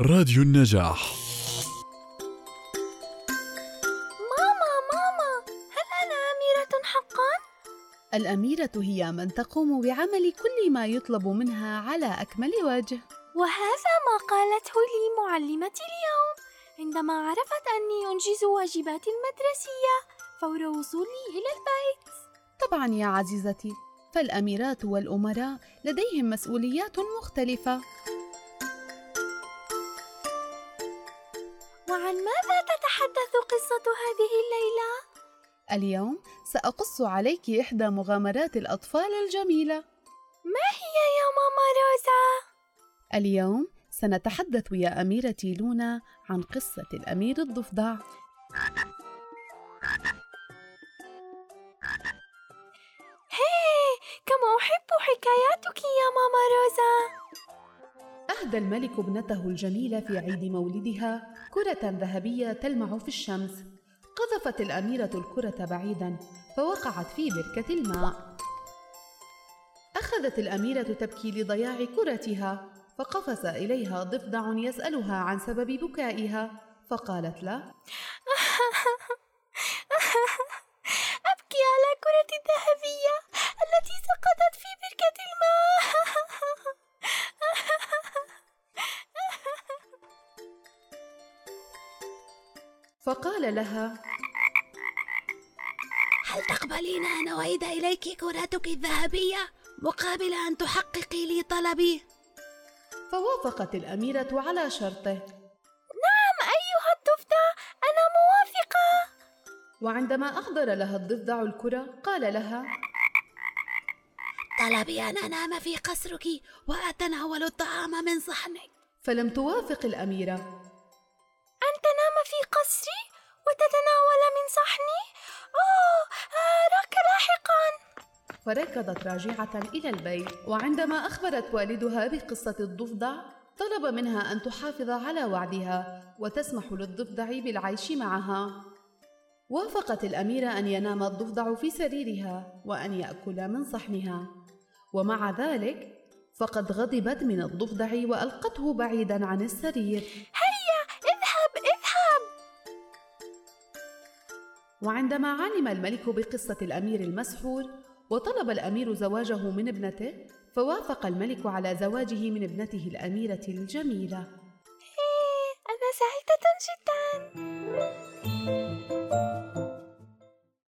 راديو النجاح. ماما ماما هل أنا أميرة حقا؟ الأميرة هي من تقوم بعمل كل ما يطلب منها على أكمل وجه. وهذا ما قالته لي معلمتي اليوم. عندما عرفت أني أنجز واجباتي المدرسية فور وصولي إلى البيت. طبعا يا عزيزتي فالأميرات والأمراء لديهم مسؤوليات مختلفة. وعن ماذا تتحدث قصة هذه الليلة؟ اليوم سأقص عليك إحدى مغامرات الأطفال الجميلة ما هي يا ماما روزا؟ اليوم سنتحدث يا أميرتي لونا عن قصة الأمير الضفدع هي كم أحب حكاياتك يا ماما روزا أهدى الملك ابنته الجميلة في عيد مولدها كرة ذهبية تلمع في الشمس. قذفت الأميرة الكرة بعيدا فوقعت في بركة الماء. أخذت الأميرة تبكي لضياع كرتها فقفز إليها ضفدع يسألها عن سبب بكائها فقالت له فقال لها هل تقبلين أن أعيد إليك كرتك الذهبية مقابل أن تحققي لي طلبي؟ فوافقت الأميرة على شرطه. نعم أيها الضفدع أنا موافقة. وعندما أحضر لها الضفدع الكرة قال لها طلبي أن أنام في قصرك وأتناول الطعام من صحنك. فلم توافق الأميرة. أن تنام في فركضت راجعة إلى البيت وعندما أخبرت والدها بقصة الضفدع طلب منها أن تحافظ على وعدها وتسمح للضفدع بالعيش معها. وافقت الأميرة أن ينام الضفدع في سريرها وأن يأكل من صحنها. ومع ذلك فقد غضبت من الضفدع وألقته بعيدا عن السرير. هيا اذهب اذهب! وعندما علم الملك بقصة الأمير المسحور وطلب الأمير زواجه من ابنته فوافق الملك على زواجه من ابنته الأميرة الجميلة. إيه، أنا سعيدة جدا.